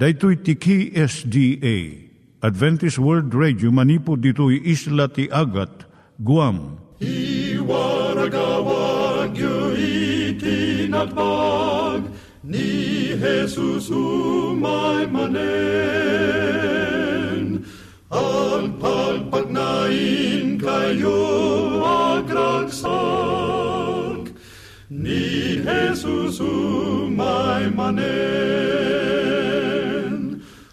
Daitui tiki SDA Adventist World Radio manipod ditui isla ti Agat Guam. I waragawag yu ni Jesus umay manen. Ang pagpagnain kayo agkansak ni Jesus umay manen.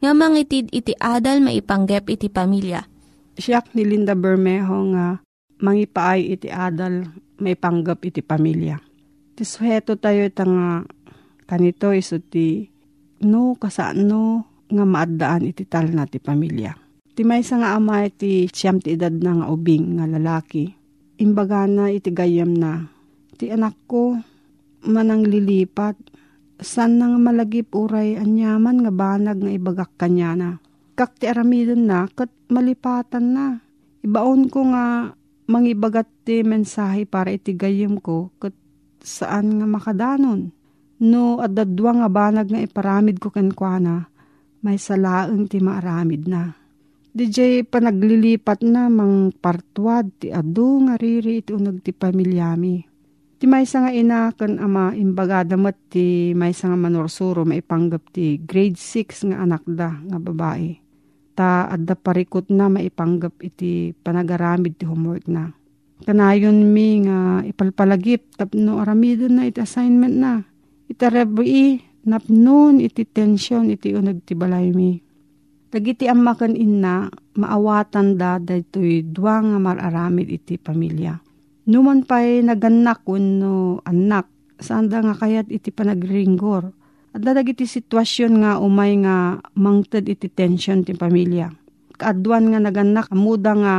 nga mangitid iti adal maipanggep iti pamilya. Siyak ni Linda Bermejo nga mangipaay iti adal may panggap iti pamilya. Ti suheto tayo ita nga kanito iso ti no kasano nga maaddaan iti tal na ti pamilya. Ti may nga ama iti siyam ti edad na nga ubing nga lalaki. Imbaga na iti gayam na. Ti anak ko manang lilipat. San nga malagip uray anyaman nga banag nga ibagak kanya na. Kak ti aramidon na kat malipatan na. Ibaon ko nga mangibagat ti mensahe para iti gayam ko kat saan nga makadanon. No, at dadwa nga banag nga iparamid ko kenkwana, may salaeng ti maaramid na. DJ panaglilipat na mang partwad ti adu nga riri iti unag ti pamilyami. Ti maysa nga ina kan ama imbagada met ti maysa nga manorsuro maipanggap ti grade 6 nga anak da nga babae. Ta adda parikot na maipanggap iti panagaramid ti homework na. Kanayon mi nga ipalpalagip tapno aramidon na iti assignment na Itarebi, napnon iti tensyon iti unag ti balay mi. Dagiti amakan inna, maawatan da daytoy dua nga mararamid iti pamilya. Numan pa'y naganak no anak, saan da nga kayat iti panagringgor. At dadag iti sitwasyon nga umay nga mangted iti tensyon ti pamilya. Kaadwan nga naganak, amuda nga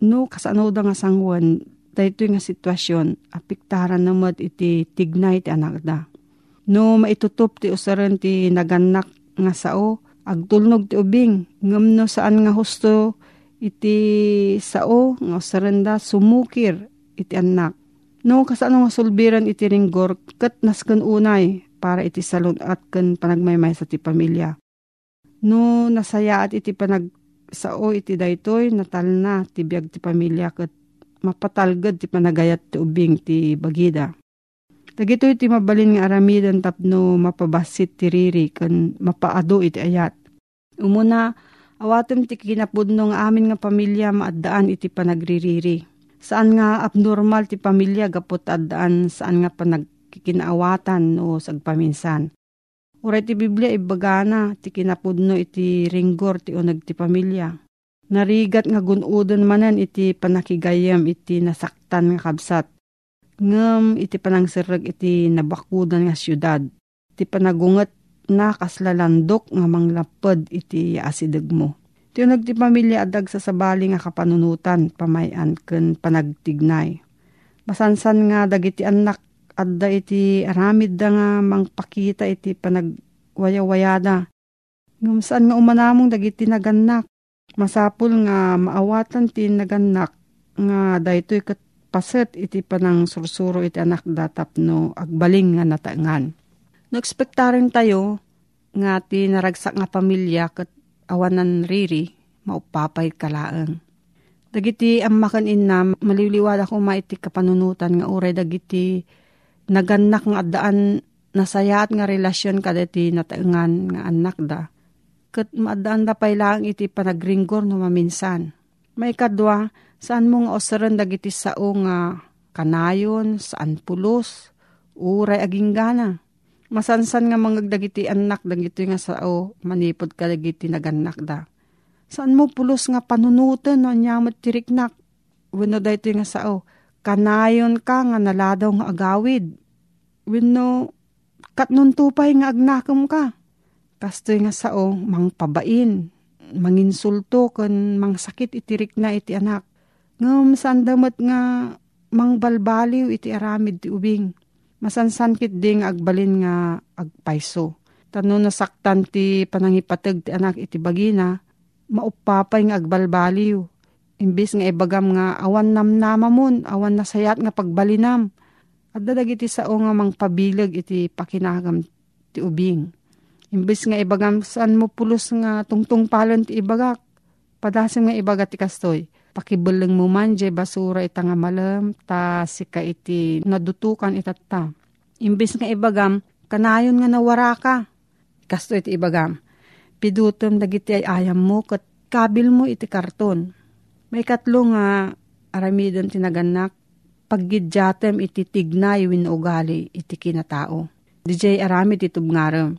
no kasano da nga sangwan, daytoy nga sitwasyon, apiktaran namad iti tignay ti anak da. No maitutup ti usaran ti naganak nga sao, agtulnog ti ubing, ngam no saan nga husto iti sao, nga usaran da sumukir iti anak. No kasano nga sulbiran iti ringgor, kat nasken unay, para iti salon at ken panagmaymay sa ti pamilya. No nasayaat iti panag sao iti daytoy natal na ti biag ti pamilya ket mapatalged ti panagayat ti ubing ti bagida. Dagito iti mabalin nga aramidan tapno mapabasit ti riri kan mapaado iti ayat. Umuna, awatem ti kinapudno nga amin nga pamilya maaddaan iti panagririri. Saan nga abnormal ti pamilya gapot addaan saan nga panagkikinaawatan o sagpaminsan. Uray ti Biblia ibagana ti kinapudno iti ringgor ti unag ti pamilya. Narigat nga gunudon manan iti panakigayam iti nasaktan nga kabsat ngem iti panangsereg iti nabakudan nga syudad. Iti panagunget na kaslalandok nga manglapad iti asideg mo. Iti ti pamilya adag sa sabali nga kapanunutan pamayan ken panagtignay. Masansan nga dagiti anak adda iti aramid da nga mangpakita iti panagwayawayada. Ngam saan nga umanamong dagiti naganak. Masapul nga maawatan ti naganak nga daytoy kat paset iti panang sursuro iti anak datapno agbaling nga natangan. Nagspektarin tayo nga ti naragsak nga pamilya kat awanan riri maupapay kalaang. Dagiti ammakan inna maliliwala ko maiti kapanunutan nga uray dagiti naganak nga adaan nasayat nga relasyon kadati nataengan nga anak da. Kat maadaan da pay lang iti panagringgor no maminsan. May kadwa, saan mo nga osaran dagiti sao nga kanayon, saan pulos, uray aging gana. Masansan nga mangagdagiti anak dagiti nga sao manipod ka dagiti naganak da. Saan mo pulos nga panunutan no nyamot tiriknak. Wano da ito nga sao, kanayon ka nga naladaw nga agawid. Wano katnon tupay nga agnakam ka. Kastoy nga sao, mangpabain, manginsulto kan mangsakit itirik na iti anak. Ngam saan damat nga mangbalbaliw iti aramid ti ubing. Masansankit ding agbalin nga agpaiso. Tano nasaktan ti panangipatag ti anak iti bagina, maupapay nga agbalbaliw. Imbis nga ibagam nga awan namnama mon, awan nasayat nga pagbalinam. At dadag iti sao nga mangpabilag iti pakinagam ti ubing. Imbis nga ibagam saan mo pulos nga tungtung palon ti ibagak. Padasim nga ibagat ti kastoy. Pakibulang mo man jay basura ita nga malam ta sika iti nadutukan itatta. Imbis nga ibagam kanayon nga nawara ka. Kastoy iti ibagam pidutom dagiti ay ayam mo kat kabil mo iti karton. May katlo nga aramidon tinaganak paggidyatem iti tignay win ugali iti kinatao. DJ aramid iti tubngarem.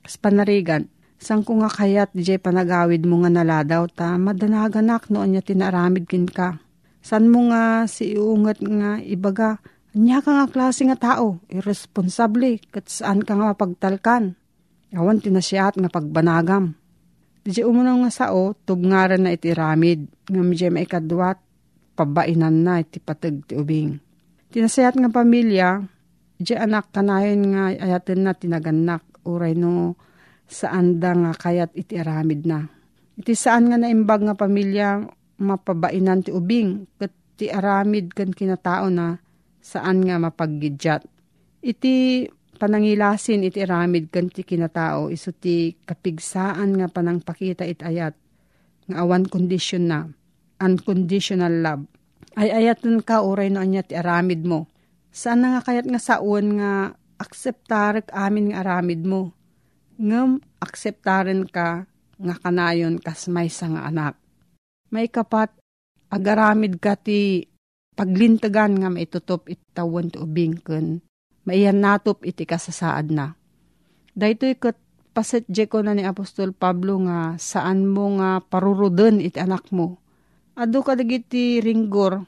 Kas panarigan, sang ko nga kayat DJ panagawid mo nga naladaw ta madanaganak noon niya tinaramid kin ka. San mo nga si iungat nga ibaga, niya ka nga klase nga tao, irresponsable, kat saan ka nga mapagtalkan. Awan tinasyaat nga pagbanagam. Di umunang nga sao, tubngaran na iti ramid, nga medyo maikadwat, pabainan na iti patag ti ubing. Tinasayat nga pamilya, di anak kanayon nga ayaten na tinaganak, uray no saan da nga kayat iti aramid na. Iti saan nga naimbag nga pamilya, mapabainan ti ubing, kat ti aramid kan kinatao na saan nga mapaggidjat. Iti panangilasin iti aramid kan ti kinatao iso ti kapigsaan nga panangpakita it ayat nga awan kondisyon na unconditional love ay ayatan ka oray no anya ti aramid mo saan nga kayat nga saon nga akseptarek amin nga aramid mo ngem akseptaren ka nga kanayon kas may nga anak may kapat agaramid ka ti paglintagan nga maitutop itawan ti ubing ken maiyan natop iti kasasaad na. Dahito kat paset ko na ni Apostol Pablo nga saan mo nga paruruden iti anak mo. Ado ka dagiti ringgor,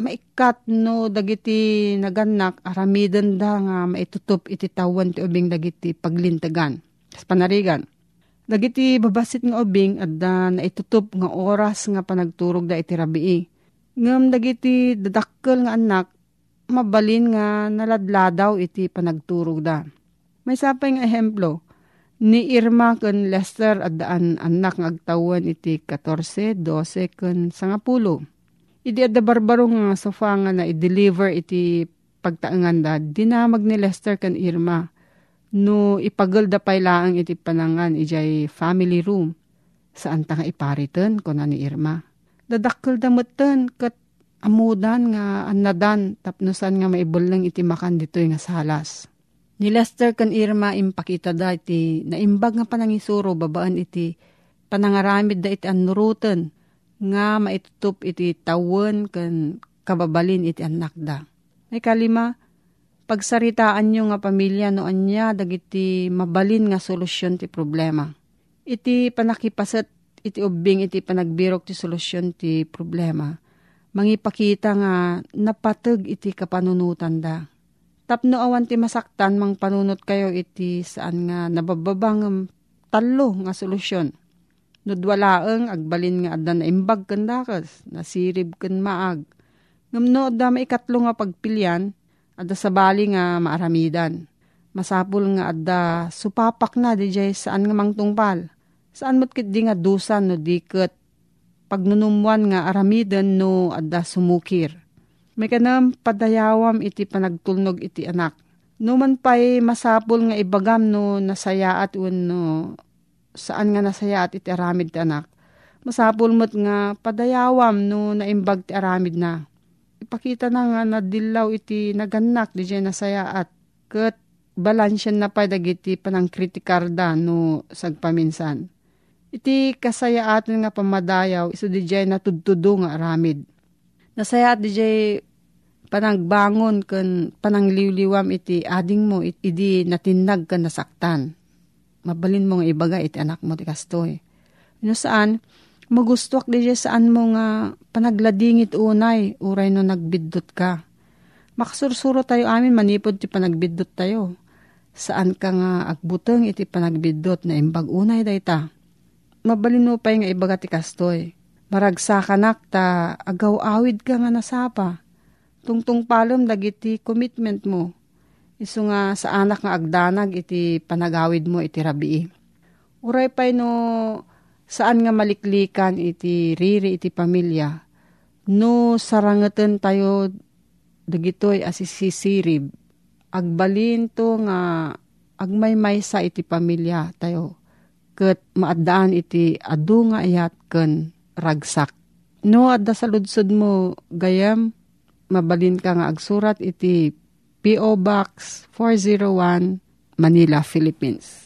maikat no dagiti naganak aramiden da nga maitutup iti tawan ti ubing dagiti paglintagan. Panarigan. Dagiti babasit nga ubing at da naitutup nga oras nga panagturog da iti rabii. Ngam dagiti dadakkel nga anak mabalin nga naladladaw iti panagturog da. May sapay nga ehemplo, ni Irma ken Lester at daan anak nga agtawan iti 14, 12 ken 10. Idi adda barbaro nga sofa nga na i-deliver iti pagtaangan da, dinamag ni Lester ken Irma. No ipagol da pay laang iti panangan ijay family room. Saan ta nga iparitan ko na ni Irma. Dadakkel da mutten kat amudan nga anadan tapnosan nga maibulang iti makan dito nga salas. Ni Lester kan Irma impakita da iti naimbag nga panangisuro babaan iti panangaramid da iti anuruten nga maitutup iti tawon kan kababalin iti anak da. May kalima, pagsaritaan nyo nga pamilya no anya dagiti mabalin nga solusyon ti problema. Iti panakipaset iti ubing iti panagbirok ti solusyon ti problema mangipakita nga napateg iti kapanunutan da. Tapno awan ti masaktan mang panunot kayo iti saan nga nabababang talo nga solusyon. Nudwalaeng agbalin nga adda na imbag kandakas, nasirib kan maag. Ngamno adda maikatlo nga pagpilyan, adda sa bali nga maaramidan. Masapul nga adda supapak na di jay saan nga mangtungpal. Saan mo't kit di nga dusan no diket pagnunumuan nga aramidan no adda sumukir may kanam padayawam iti panagtulnog iti anak. No man pa'y masapol nga ibagam no nasaya at no saan nga nasaya at iti aramid ti anak. Masapol mo't nga padayawam no naimbag ti aramid na. Ipakita na nga na dilaw iti naganak di dyan nasaya at kat balansyan na pa dagiti panang kritikarda no sagpaminsan. Iti kasayaatan nga pamadayaw iso di dyan natudtudo nga aramid Nasaya at DJ panagbangon kan panangliwliwam iti ading mo it, idi natinag ka nasaktan. Mabalin mo nga ibaga iti anak mo ti kastoy. No saan, magustuak DJ saan mo nga panagladingit unay, uray no nagbiddot ka. Makasursuro tayo amin, manipod ti panagbiddot tayo. Saan ka nga agbuteng iti panagbiddot na imbag unay dayta. Mabalin mo pa nga ibaga ti kastoy Maragsakanak ta agaw awid ka nga nasapa. Tungtung palom dagiti commitment mo. Isu nga sa anak nga agdanag iti panagawid mo iti rabii. Uray pay no saan nga maliklikan iti riri iti pamilya. No sarangeten tayo dagitoy asisisirib. Agbalin to nga agmay sa iti pamilya tayo. Kat maadaan iti adu nga iyat ken ragsak. No, adda sa ludsod mo, gayam, mabalin ka nga agsurat iti P.O. Box 401, Manila, Philippines.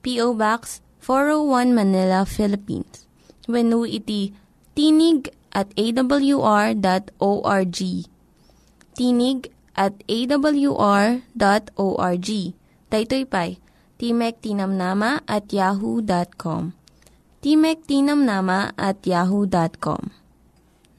P.O. Box 401 Manila, Philippines. When iti tinig at awr.org. Tinig at awr.org. Daytoy pa'y timektinamnama at yahoo.com. timektinamnama at yahoo.com.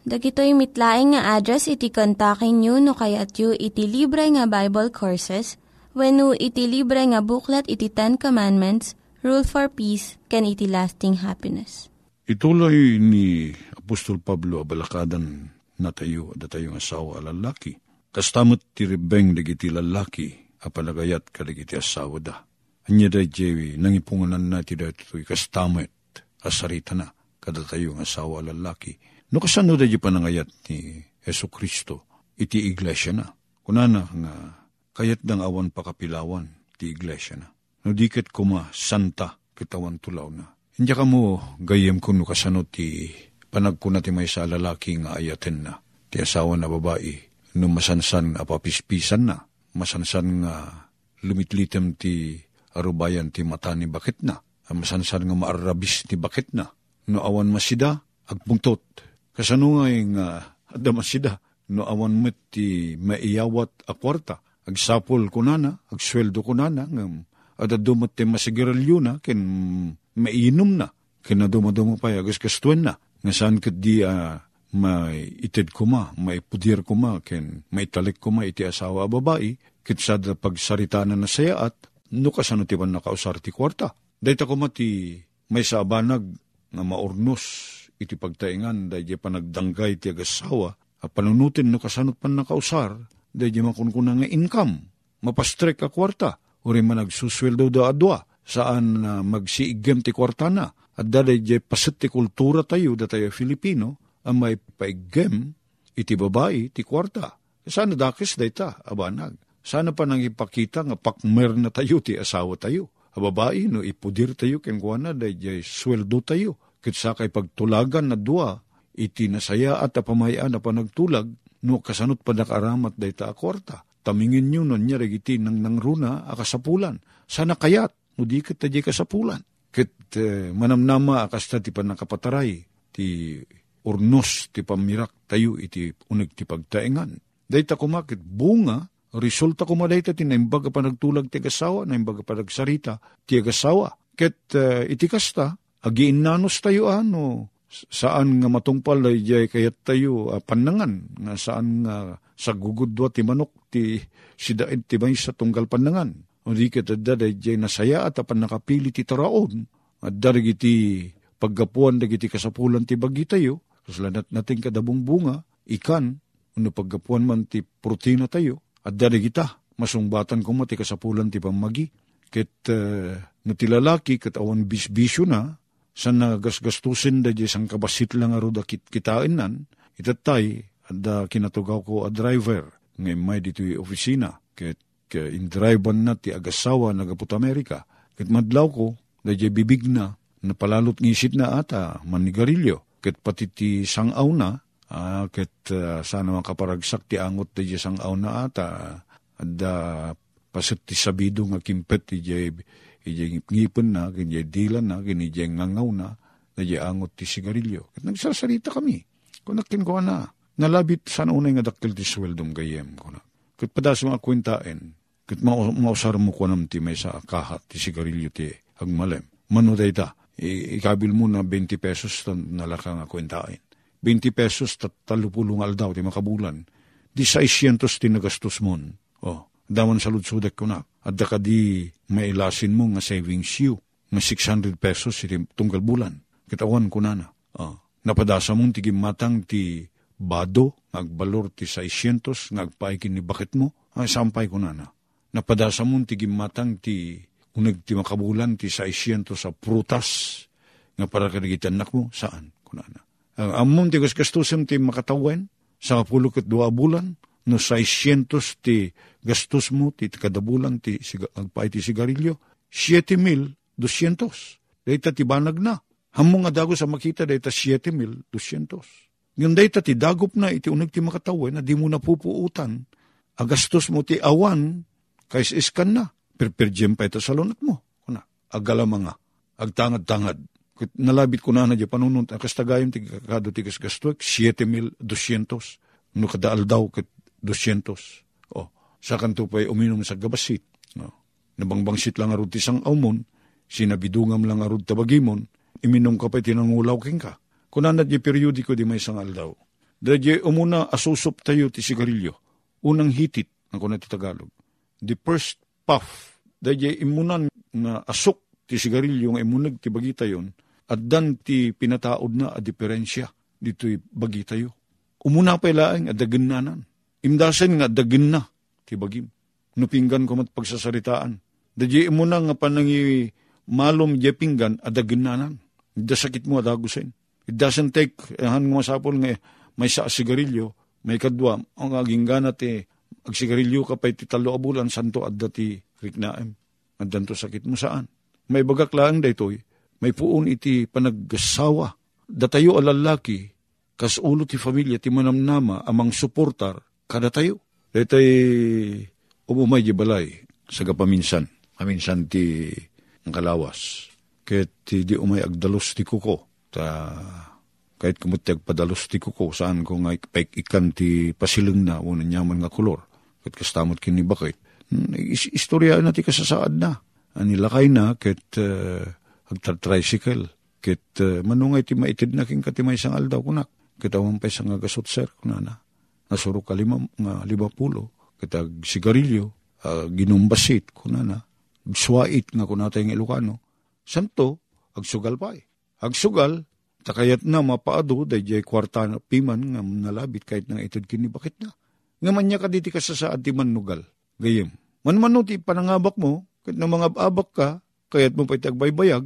Dagitoy mitlaing nga address iti kontakin nyo no kayat yu iti libre nga Bible Courses when no iti libre nga buklat iti Ten Commandments, Rule for Peace, can iti lasting happiness. Ituloy ni Apostol Pablo abalakadan na tayo at tayo nga asawa lalaki. Kastamot ti ribeng dagiti lalaki apalagayat kadagiti asawa da Anya da jewi, nangipunganan na ti dato'y kastamet, asarita na, kada tayo ng asawa lalaki. No kasano da panangayat ni Yesu Kristo, iti iglesia na. Kunana nga, kayat dang awan pakapilawan, ti iglesia na. No diket kuma, santa, kitawan tulaw na. Hindi ka mo, gayem ko no kasano ti panagkuna ti may sa lalaki nga ayaten na. Ti asawa na babae, no masansan nga papispisan na. Masansan nga lumitlitem ti arubayan ti mata ni bakit na, amasansan nga maarabis ti bakit na, no awan masida, agpungtot. Kasano nga yung uh, ada masida, no awan met ti maiyawat a kwarta, agsapol ko nana, agsweldo ko nana, ngam, dumot ti masigaralyo na, ken mainom na, ken dumaduma pa, agas kastuen na, nga saan kat di uh, may itid ko ma, may pudir ko ma, ken may talik ko ma iti asawa babae, kit sa pagsarita na nasaya at no kasano ti ban nakausar ti kwarta. Dahita ko mati may sabanag nga maurnos iti pagtaingan dahi panagdanggay ti agasawa a panunutin no kasano pan nakausar dahi makunkuna nga income mapastrek ka kwarta uri man nagsusweldo da adwa saan uh, magsiigem ti kwarta na at daday di pasit ti kultura tayo da tayo Filipino ang may paigem iti babae ti kwarta. Sana dakis dayta abanag sana pa nang ipakita nga pakmer na tayo ti asawa tayo. Hababae no ipudir tayo ken kuana day jay sweldo tayo. Kitsa kay pagtulagan na dua iti nasaya at apamayaan na panagtulag no kasanot pa nakaramat dayta akwarta. Tamingin nyo nun niya regiti nang nangruna akasapulan. Sana kayat, no di kat taji kasapulan. Kit eh, manamnama akas ta ti panakapataray, ti urnos ti pamirak tayo iti unig ti pagtaengan. Dayta kumakit bunga, resulta kuma dayta ti naimbaga pa nagtulag ti agasawa, naimbaga pa nagsarita ti agasawa. Ket uh, iti kasta, agiin nanos tayo ano, saan nga matungpal ay jay kayat tayo uh, panangan, nga saan nga sa gugudwa ti manok ti sidaid ti may sa tunggal panangan. O di kita daday jay nasaya at apan nakapili ti taraon, at darig iti paggapuan dagiti kasapulan ti bagi tayo, kaslanat natin kadabong bunga, ikan, ano paggapuan man ti protina tayo, at darig ita, masungbatan ko mo ti kasapulan ti pamagi, ket uh, no ti lalaki awan bisbisyo na, sa nagasgastusin da di sang kabasit lang aro da kit kitain nan, itatay, da kinatugaw ko a driver, ngay may dito opisina, ket ke indriban na ti agasawa nagaput Amerika, ket madlaw ko, da di bibig na, napalalot ngisit na ata, manigarilyo, ket pati ti sangaw na, ah, ket uh, sana makaparagsak ti angot da di sangaw na ata, da pasit ti sabido nga kimpet ti di ije ngipon na, kanya dilan na, kanya ngangaw na, ije angot ti sigarilyo. Kat nagsasarita kami. Kunakin ko na, nalabit sana unay nga dakil ti sweldom gayem ko na. Kat padas mga kwintain, kat mausar mo ko ti may sa kahat ti sigarilyo ti agmalem. Mano ta, ikabil mo na 20 pesos nalaka nga kwintain. 20 pesos tat talupulong aldaw ti makabulan. Di 600 ti nagastos mon. Oh, daman sa lutsudek ko na. At da di mailasin mo nga savings you, nga 600 pesos iti tunggal bulan. Kitawan ko na na. Uh, napadasa mong tigim matang ti bado, agbalor ti 600, ngagpaikin ni bakit mo, ay sampay ko na na. Napadasa mong tigim matang ti unag ti makabulan ti 600 sa prutas, nga para kanagitan mo, saan? Kunana. Ang amon ti gastusim ti makatawen, sa kapulukot dua bulan, no 600 ti gastos mo ti kadabulan ti agpay ti sigarilyo, 7,200. Dahita ti banag na. Hamong nga dago sa makita dahita 7,200. Ngayon dahita ti dagop na iti unag ti makatawa na di mo na pupuutan. Agastos mo ti awan, kais iskan na. Perperjem pa ito sa lunat mo. Kuna, agala mga, agtangad-tangad. Nalabit ko na na di panunod, akastagayon ti kakado ti gasgasto, 7,200. No kadaal daw kat 200. Oh, sa kanto pa'y uminom sa gabasit. Oh, nabangbangsit lang arud ti sang aumon, sinabidungam lang arud tabagimon, iminom ka pa'y tinangulaw king ka. Kunanat di periodiko di may sangal daw. Dadya umuna asusop tayo ti sigarilyo. Unang hitit, ang kunat ti Tagalog. The first puff, dadya imunan nga asok ti sigarilyo nga imunag ti bagita yon, at dan ti pinataod na a diferensya dito'y bagita yo. Umuna pa ilaang adagan nanan. Imdasen nga dagin na ti bagim. Nupinggan ko mat pagsasaritaan. Dadya mo na nga panangi malom di pinggan adagin nanan. Da sakit mo adagusin. It doesn't take, han nga masapol nga may sa sigarilyo, may kadwa, ang aging gana ti agsigarilyo ka pa iti talo abulan, santo adda ti riknaem. Addan to sakit mo saan? May bagak lang daytoy, may puon iti panaggasawa. Datayo alalaki, kas ulo ti familia ti manamnama amang suportar kada tayo. Datay umumay di balay sa kapaminsan. Paminsan ti ang kalawas. Kahit ti di umay agdalos ti kuko. Ta kahit kumuti agpadalos ti kuko saan ko nga ikan ti pasileng na unan nyaman nga kolor. Kahit kastamot kini bakit. Istorya na ti kasasaad na. Anilakay na kahit uh, agtar-tricycle. Kahit uh, manungay ti maitid na king katimay sang aldaw kunak. Kitawan pa isang agasot sir kunana nasuro ka lima, nga lima pulo, kitag sigarilyo, uh, ginumbasit, kunana, suwait nga kunata yung Ilocano, santo, agsugal pa eh. Agsugal, takayat na mapaado, day kwarta na piman nga nalabit kahit nang itod kini, bakit na? Nga man niya ka diti ka sa saad ti manugal, gayem. Man man ti panangabak mo, kahit na mga abak ka, kayat mo pa iti agbaybayag,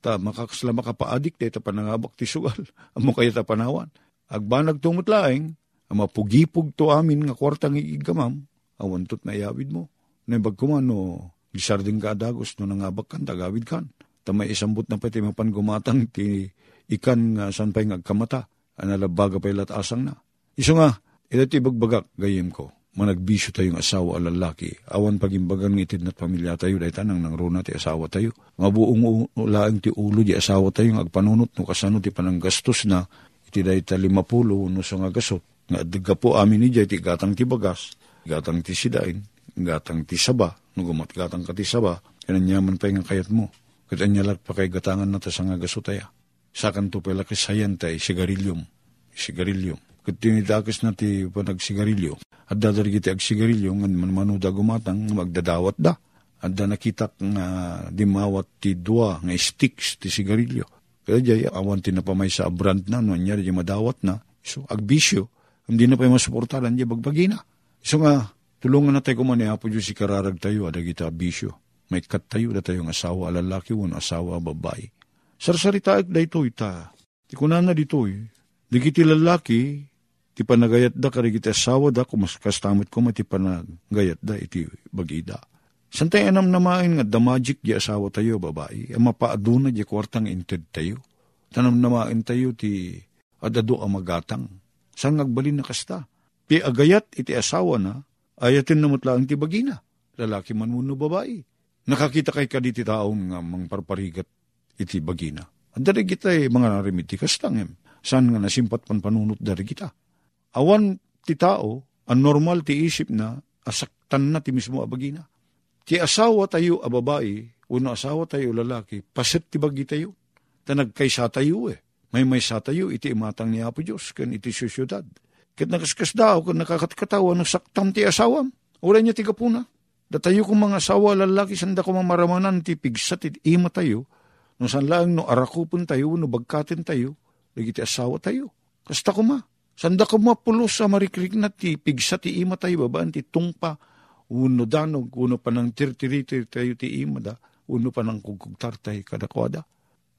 ta makakasla makapaadik, ta panangabak ti sugal, amo kaya ta panawan. Agbanag tumutlaeng, ang mapugipog to amin nga kwartang iigamam, awantot na iawid mo. Naibag ko man, no, gisarding ka adagos, no nangabak kan, tagawid kan. Tamay isambot na pati mapan gumatang ti ikan nga san pa'y ngagkamata, analabaga pa'y latasang na. Iso nga, Ito ti bagbagak, gayem ko, managbisyo tayong asawa o lalaki, awan pagimbagan ng itid na't pamilya tayo, dahi tanang nang runa ti asawa tayo. Nga buong ulaang ti ulo di asawa tayo, agpanunot no kasano ti panang gastos na, iti dahi ta no sa nga gasot. Nga adga po amin ni ti gatang ti bagas, gatang ti sidain, gatang ti saba, no gumat gatang ka ti saba, kananyaman pa yung kayat mo. Katanyalak pa kay gatangan na ta sa nga gasot taya. Sakan to pala kisayan tay, sigarilyum, sigarilyum. Kat tinitakas na ti panagsigarilyo. At dadari kiti ag sigarilyo, nga manuda gumatang, magdadawat da. At da nakita nga dimawat ti dua nga sticks ti sigarilyo. Kaya jay, awan ti napamay sa brand na, no, niya madawat na. So, agbisyo, hindi na pa yung masuportalan, di bagbagi na. So nga, tulungan na tayo kumani, apo Diyos si kararag tayo, ada kita bisyo. May kat tayo, da tayong asawa, lalaki, wan asawa, babae. Sarsarita da ito, ita. Ti na dito, eh. Di kiti lalaki, ti panagayat da karigiti asawa da kumas kastamot ko mati panagayat da iti bagida. Santay anam namain nga damajik di asawa tayo babae, ang mapaaduna di kwartang inted tayo. Tanam namain tayo ti adado ang magatang. Sang ngagbalin na kasta. Ti agayat iti asawa na, ayatin namutlaan ti bagina. Lalaki man muno babae. Nakakita kay kaditi taong nga mang parparigat iti bagina. Ang dari kita eh, mga narimiti kastang em. Saan nga nasimpat pan panunot dari kita awan ti tao, ang normal ti isip na, asaktan na ti mismo abagina. Ti asawa tayo a babae, uno asawa tayo lalaki, paset ti bagi tayo. Ta nagkaysa tayo eh. May may sa tayo, iti imatang ni Apo Diyos, kan iti syudad. Kat nakaskas daw, kan nakakatkatawa, nasaktam ti asawam. Uray niya ti kapuna. Datayo kong mga asawa lalaki, sanda ko mamaramanan ti pigsa ti ima tayo. No san lang no arakupon tayo, no bagkatin tayo, lagi ti asawa tayo. Kasta ko ma, Sanda ko mapulos sa marikrik na ti pigsa ti ima tayo babaan ti tungpa. Uno danog, uno pa ng tirtiriti tayo ti ima da. Uno pa ng kugkugtar tayo kadakwada.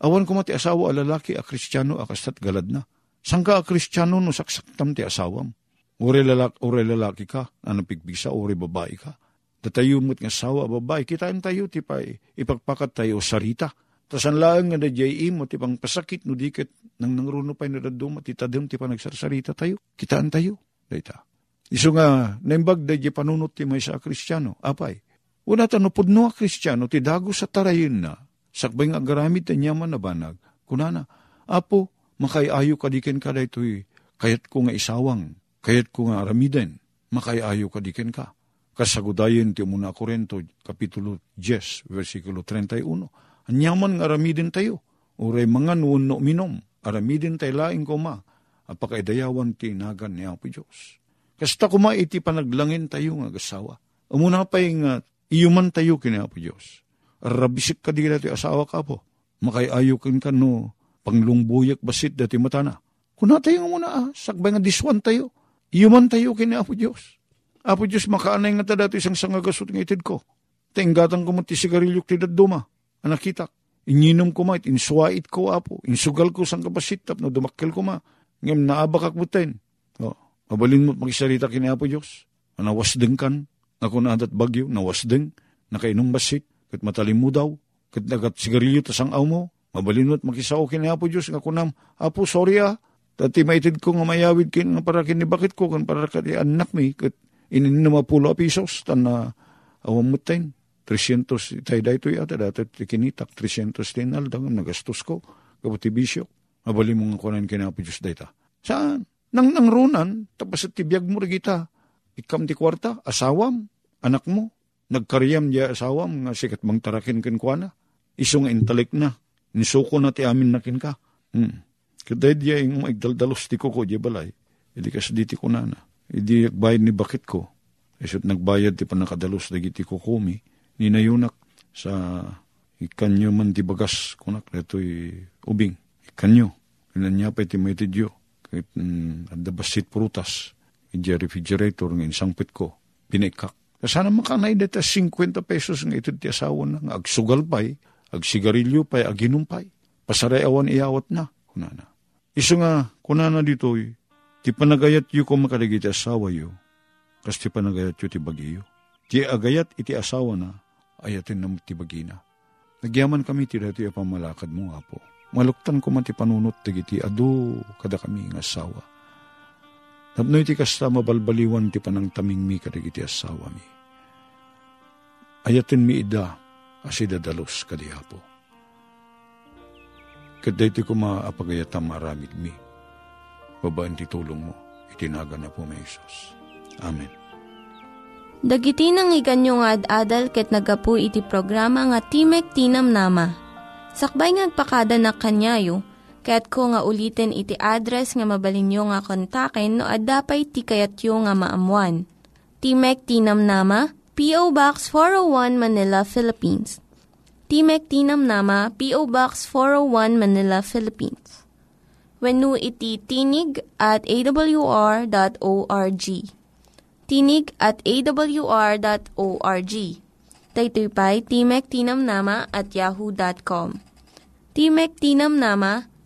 Awan ko mati asawa a lalaki a kristyano a kastat galad na. Sangka a kristyano no saksaktam ti asawam. Ure lalaki, ure lalaki ka, ano pigbisa, ure babae ka. Datayo mo't nga asawa babae, kitain tayo ti pa ipagpakat tayo sarita Tasan lang nga da jay imo, ti pasakit no dikit, nang nangruno pa na daduma, ti tadem ti pa nagsarsarita tayo, kitaan tayo, dayta. Iso nga, naimbag da panunot ti may sa kristyano, apay. Una tanupod no a kristyano, ti dago sa tarayin na, sakbay nga garamit ta nyaman na banag, kunana, apo, makayayo ka diken ka da ito'y, kayat ko nga isawang, kayat ko nga aramiden, makayayo ka diken ka. Kasagudayin ti muna Korento, Kapitulo 10, versikulo 31 Anyaman nga aramidin tayo. Uray mga nuno minom. Aramidin tayo laing kuma. Apakaidayawan ti nagan ni Apo Diyos. Kasta kuma iti panaglangin tayo nga gasawa. Umuna pa uh, iyuman tayo kini Apo Diyos. Arabisik ka di dati asawa ka po. Makayayo kin ka no panglungbuyak basit dati matana. Kuna tayo nga muna ah, sakbay nga diswan tayo. Iyuman tayo kini Apo Diyos. Apo Diyos makaanay nga ta dati isang sangagasot ng itid ko. Tinggatang ko mo ti sigarilyok ti daduma anakitak. Ininom ko ma, insuwait ko apo, insugal ko sang kapasitap, no dumakkel ko ma, ngem naabakak butin. O, mabalin mo magisarita kini apo Diyos, nawasdeng kan, ako na adat bagyo, nawasdeng, nakainom basit, kat matalim mo daw, kat nagat sigarilyo tasang aw mo, mabalin mo at makisao kini apo Diyos, nga kunam, apo sorry ah, Tati maitid ko nga mayawid kin nga para kini bakit ko kan para kati anak mi kat inin na mapulo a tan na awam mutain. 300, itay da ito yata, dati tikinitak, 300 tinal, dangan nagastos ko, kabuti bisyo. Mabali mong kunan kinapo Diyos data. Saan? Nang nangrunan, tapos at tibiyag mo kita, ikam ti kwarta, asawam, anak mo, nagkaryam diya asawam, nga sikat mang tarakin kin kwa iso nga intalik na, nisuko na ti amin nakin ka. Hmm. Kaday diya yung maigdaldalos ti ko ko, diya balay, hindi kas di ti ko na na. Hindi bayad ni bakit ko, isot nagbayad ti panakadalos dagiti ko kumi, ninayunak sa ikanyo man ti bagas kunak detoy ubing. Ikanyo. Ilan niya pa iti may tidyo kahit mm, adda basit prutas iti refrigerator ng insangpit ko pinikak sana makanay deta 50 pesos ng ito ti asawa na nga agsugal pay agsigarilyo pay aginumpay pasaray awan iyawat na kunana iso nga kunana dito ti panagayat yu ko makaligit asawa yu kas ti panagayat yu ti bagiyo ti agayat iti asawa na ayatin na tibagina. Nagyaman kami ti dati pamalakad mo, Apo. Maluktan ko man ti panunot ti ado kada kami ng asawa. Tapno iti kasta mabalbaliwan ti panang taming mi kadig iti asawa mi. Ayatin mi ida asidadalos kadihapo. Kaday ti kumaapagayatam maramid mi. Babaan ti tulong mo, itinaga na po may Isos. Amen. Dagiti nang iganyo nga ad-adal ket nagapu iti programa nga Timek Tinam Nama. Sakbay ngagpakada na kanyayo, ket ko nga ulitin iti address nga mabalinyo nga kontaken no ad-dapay tikayatyo nga maamuan. Timek Tinam Nama, P.O. Box 401 Manila, Philippines. Timek Tinam Nama, P.O. Box 401 Manila, Philippines. When iti tinig at awr.org tinig at awr.org. Daytoy pa'y Timek Tinamnama at yahoo.com. Timek Tinamnama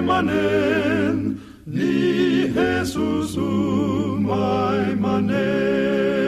manen, ni Jesus umay manen.